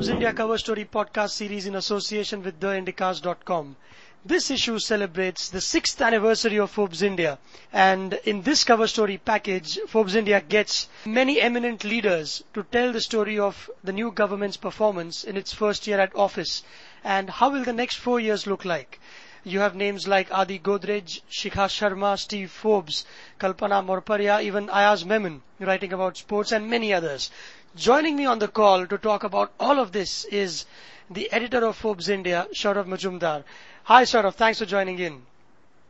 Forbes India cover story podcast series in association with theindicast.com. This issue celebrates the sixth anniversary of Forbes India and in this cover story package, Forbes India gets many eminent leaders to tell the story of the new government's performance in its first year at office and how will the next four years look like. You have names like Adi Godrej, Shikha Sharma, Steve Forbes, Kalpana Morparia, even Ayaz Memon writing about sports and many others. Joining me on the call to talk about all of this is the editor of Forbes India, Sourav Majumdar. Hi Sourav, thanks for joining in.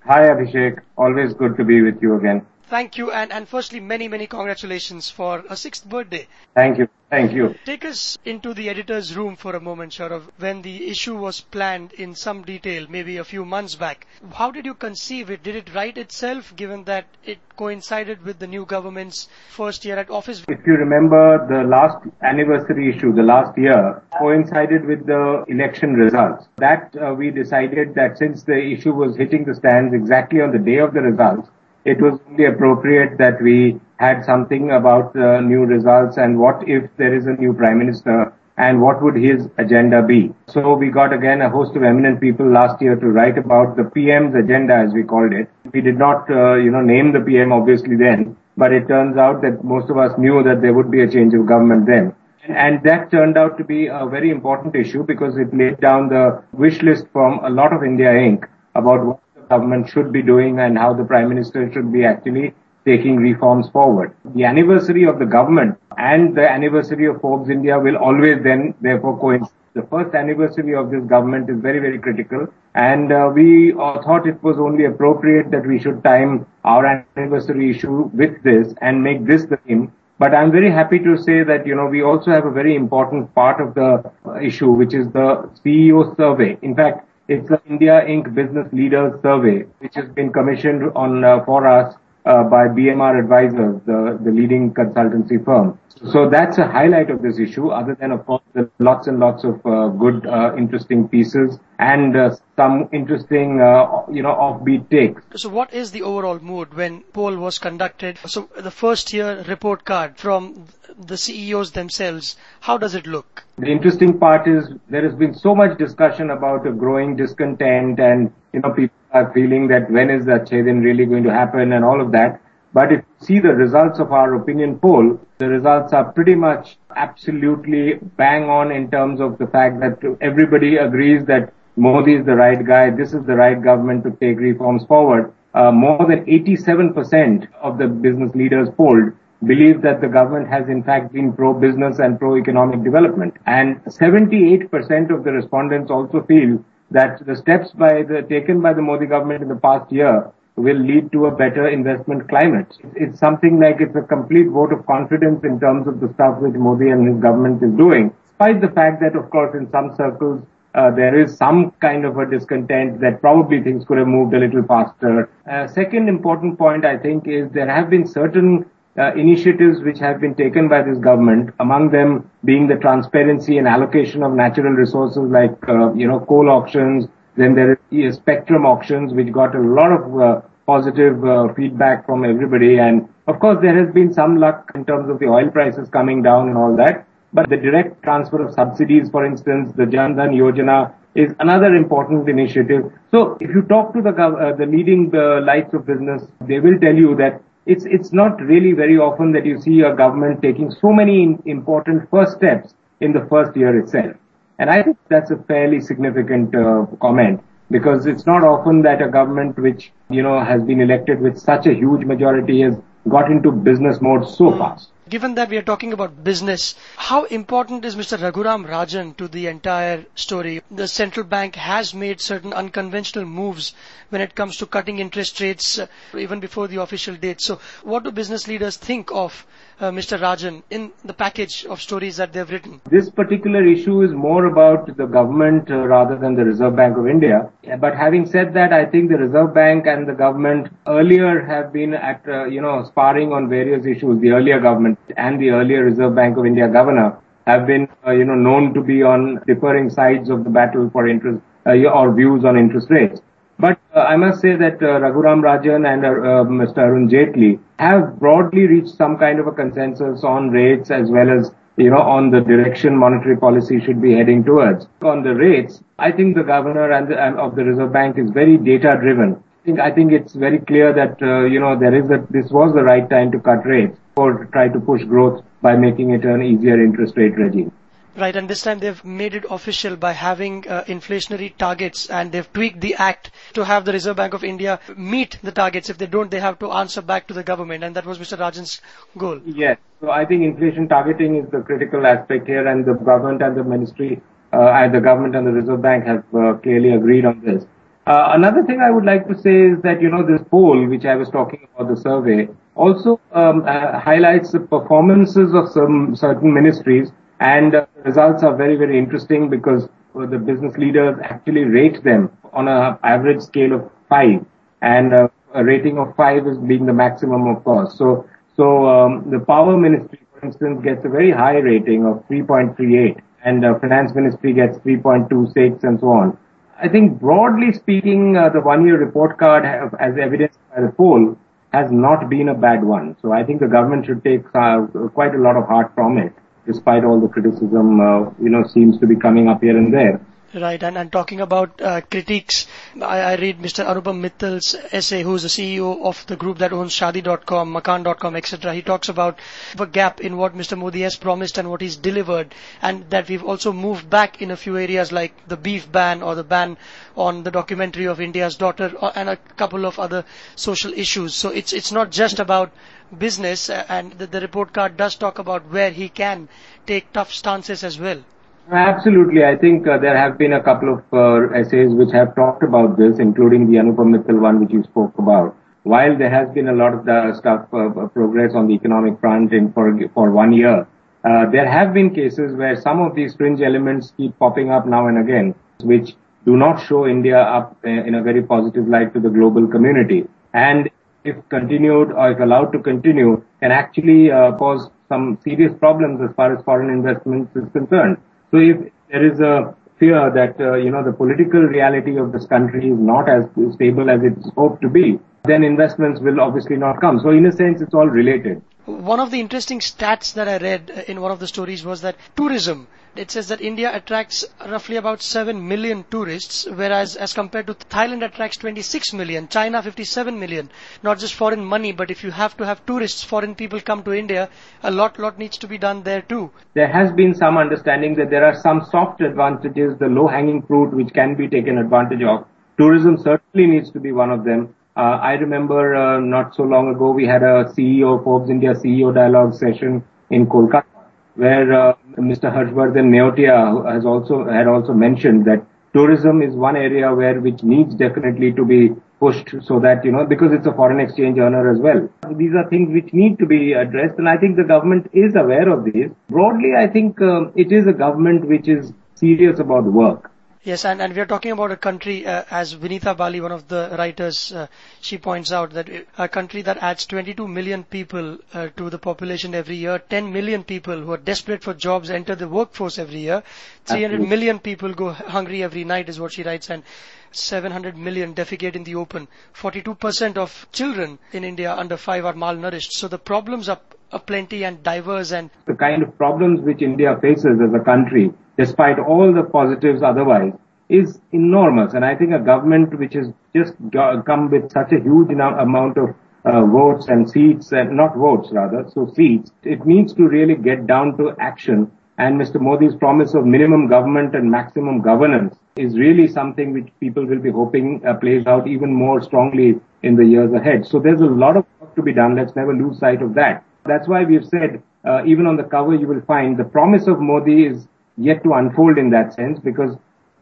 Hi Abhishek, always good to be with you again. Thank you and, and firstly many many congratulations for a sixth birthday. Thank you. Thank you. Take us into the editor's room for a moment, Sourav. When the issue was planned in some detail, maybe a few months back, how did you conceive it? Did it write itself, given that it coincided with the new government's first year at office? If you remember, the last anniversary issue, the last year, coincided with the election results. That uh, we decided that since the issue was hitting the stands exactly on the day of the results, it was only appropriate that we had something about the new results and what if there is a new prime minister and what would his agenda be. So we got again a host of eminent people last year to write about the PM's agenda as we called it. We did not, uh, you know, name the PM obviously then, but it turns out that most of us knew that there would be a change of government then. And that turned out to be a very important issue because it laid down the wish list from a lot of India Inc. about what government should be doing and how the Prime Minister should be actually taking reforms forward. The anniversary of the government and the anniversary of Forbes India will always then therefore coincide. The first anniversary of this government is very, very critical and uh, we uh, thought it was only appropriate that we should time our anniversary issue with this and make this the theme. But I'm very happy to say that, you know, we also have a very important part of the issue, which is the CEO survey. In fact, it's the India Inc. Business Leaders Survey, which has been commissioned on uh, for us uh, by BMR Advisors, the, the leading consultancy firm. So that's a highlight of this issue, other than, of course, the lots and lots of uh, good, uh, interesting pieces and uh, some interesting, uh, you know, offbeat takes. So what is the overall mood when poll was conducted? So the first year report card from the CEOs themselves, how does it look? The interesting part is there has been so much discussion about a growing discontent and, you know, people are feeling that when is that achhe din really going to happen and all of that. But if you see the results of our opinion poll, the results are pretty much absolutely bang on in terms of the fact that everybody agrees that Modi is the right guy, this is the right government to take reforms forward. Uh, more than 87% of the business leaders polled believe that the government has in fact been pro-business and pro-economic development. And 78% of the respondents also feel that the steps by the, taken by the Modi government in the past year will lead to a better investment climate. It's something like it's a complete vote of confidence in terms of the stuff which Modi and his government is doing, despite the fact that, of course, in some circles, uh, there is some kind of a discontent that probably things could have moved a little faster. Uh, second important point, I think, is there have been certain initiatives which have been taken by this government, among them being the transparency and allocation of natural resources like, uh, you know, coal auctions. Then there is spectrum auctions, which got a lot of uh, positive uh, feedback from everybody. And of course, there has been some luck in terms of the oil prices coming down and all that. But the direct transfer of subsidies, for instance, the Jan Dhan Yojana is another important initiative. So if you talk to the, uh, the leading uh, lights of business, they will tell you that it's it's not really very often that you see a government taking so many important first steps in the first year itself. And I think that's a fairly significant uh, comment because it's not often that a government which you know has been elected with such a huge majority has got into business mode so fast given that we are talking about business, how important is Mr. Raghuram Rajan to the entire story? The central bank has made certain unconventional moves when it comes to cutting interest rates uh, even before the official date. So what do business leaders think of uh, Mr. Rajan in the package of stories that they've written? This particular issue is more about the government uh, rather than the Reserve Bank of India. But having said that, I think the Reserve Bank and the government earlier have been at, uh, you know, sparring on various issues. The earlier government and the earlier Reserve Bank of India governor have been, uh, you know, known to be on differing sides of the battle for interest uh, or views on interest rates. But uh, I must say that uh, Raghuram Rajan and uh, uh Mr. Arun Jaitley have broadly reached some kind of a consensus on rates as well as you know, on the direction monetary policy should be heading towards. On the rates, I think the governor and, the, and of the Reserve Bank is very data driven. I think, I think it's very clear that, uh, you know, there is a, this was the right time to cut rates or try to push growth by making it an easier interest rate regime. Right, and this time they've made it official by having uh, inflationary targets and they've tweaked the act to have the Reserve Bank of India meet the targets. If they don't, they have to answer back to the government and that was Mr. Rajan's goal. Yes, so I think inflation targeting is the critical aspect here and the government and the ministry, uh, and the government and the Reserve Bank have uh, clearly agreed on this. Uh, another thing I would like to say is that, you know, this poll, which I was talking about, the survey, also um, uh, highlights the performances of some certain ministries and uh, the results are very, very interesting because the business leaders actually rate them on an average scale of five, and a rating of five is being the maximum, of course. So, so um, the Power Ministry, for instance, gets a very high rating of 3.38, and the Finance Ministry gets 3.26, and so on. I think broadly speaking, uh, the one-year report card, have, as evidenced by the poll, has not been a bad one. So I think the government should take uh, quite a lot of heart from it despite all the criticism, uh, you know, seems to be coming up here and there. Right, and, and talking about uh, critiques, I, I read Mr. Anupam Mittal's essay, who's the CEO of the group that owns Shaadi.com, Makaan.com, etc. He talks about the gap in what Mr. Modi has promised and what he's delivered, and that we've also moved back in a few areas like the beef ban or the ban on the documentary of India's daughter uh, and a couple of other social issues. So it's it's not just about business, and the, the report card does talk about where he can take tough stances as well. Absolutely. I think uh, there have been a couple of uh, essays which have talked about this, including the Anupam Mittal one which you spoke about. While there has been a lot of the stuff, uh, uh progress on the economic front in for, for one year, uh, there have been cases where some of these fringe elements keep popping up now and again, which do not show India up uh, in a very positive light to the global community. And if continued or if allowed to continue, can actually cause some serious problems as far as foreign investments is concerned. So if there is a fear that, uh, you know, the political reality of this country is not as stable as it's hoped to be, then investments will obviously not come. So in a sense, it's all related. One of the interesting stats that I read uh, in one of the stories was that tourism it says that India attracts roughly about 7 million tourists, whereas as compared to Thailand attracts 26 million, China 57 million. Not just foreign money, but if you have to have tourists, foreign people come to India, a lot, lot needs to be done there too. There has been some understanding that there are some soft advantages, the low-hanging fruit which can be taken advantage of. Tourism certainly needs to be one of them. Uh, I remember uh, not so long ago we had a CEO, Forbes India CEO dialogue session in Kolkata where uh, Mr. Harshvardhan Neotia has also had also mentioned that tourism is one area where which needs definitely to be pushed so that you know because it's a foreign exchange earner as well. These are things which need to be addressed, and I think the government is aware of these. Broadly, I think uh, it is a government which is serious about work. Yes, and, and we are talking about a country, uh, as Vinita Bali, one of the writers, uh, she points out that a country that adds 22 million people uh, to the population every year, 10 million people who are desperate for jobs enter the workforce every year, 300 Absolutely. million people go hungry every night is what she writes, and 700 million defecate in the open. 42% of children in India under 5 are malnourished. So the problems are, are plenty and diverse and... The kind of problems which India faces as a country despite all the positives otherwise, is enormous. And I think a government which has just come with such a huge amount of uh, votes and seats, and not votes rather, so seats, it needs to really get down to action. And Mr. Modi's promise of minimum government and maximum governance is really something which people will be hoping uh, plays out even more strongly in the years ahead. So there's a lot of work to be done. Let's never lose sight of that. That's why we've said, uh, even on the cover, you will find the promise of Modi is yet to unfold in that sense because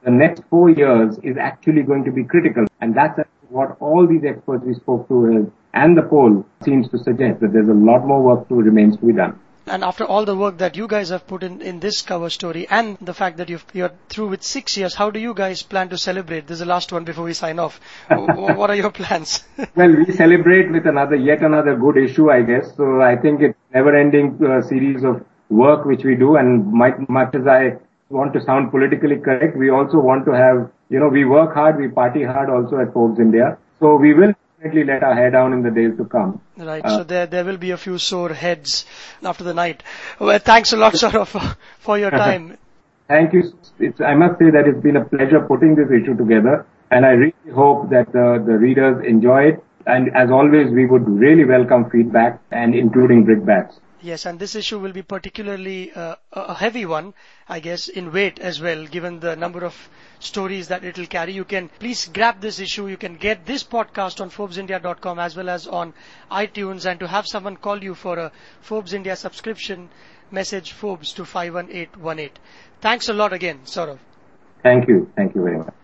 the next four years is actually going to be critical. And that's what all these experts we spoke to and the poll seems to suggest that there's a lot more work to remains to be done. And after all the work that you guys have put in, in this cover story and the fact that you are through with six years, how do you guys plan to celebrate? This is the last one before we sign off. what are your plans? well, we celebrate with another, yet another good issue, I guess. So I think it's never ending uh, series of work which we do and much as I want to sound politically correct, we also want to have, you know, we work hard, we party hard also at Forbes India. So we will definitely let our hair down in the days to come. Right. Uh, so there there will be a few sore heads after the night. Well, thanks a lot, Sourav, for your time. Thank you. It's, I must say that it's been a pleasure putting this issue together, and I really hope that the, the readers enjoy it. And as always, we would really welcome feedback and including brickbats. Yes, and this issue will be particularly uh, a heavy one, I guess, in weight as well, given the number of stories that it will carry. You can please grab this issue. You can get this podcast on ForbesIndia.com as well as on iTunes, and to have someone call you for a Forbes India subscription, message Forbes to 51818. Thanks a lot again, Sourav. Thank you. Thank you very much.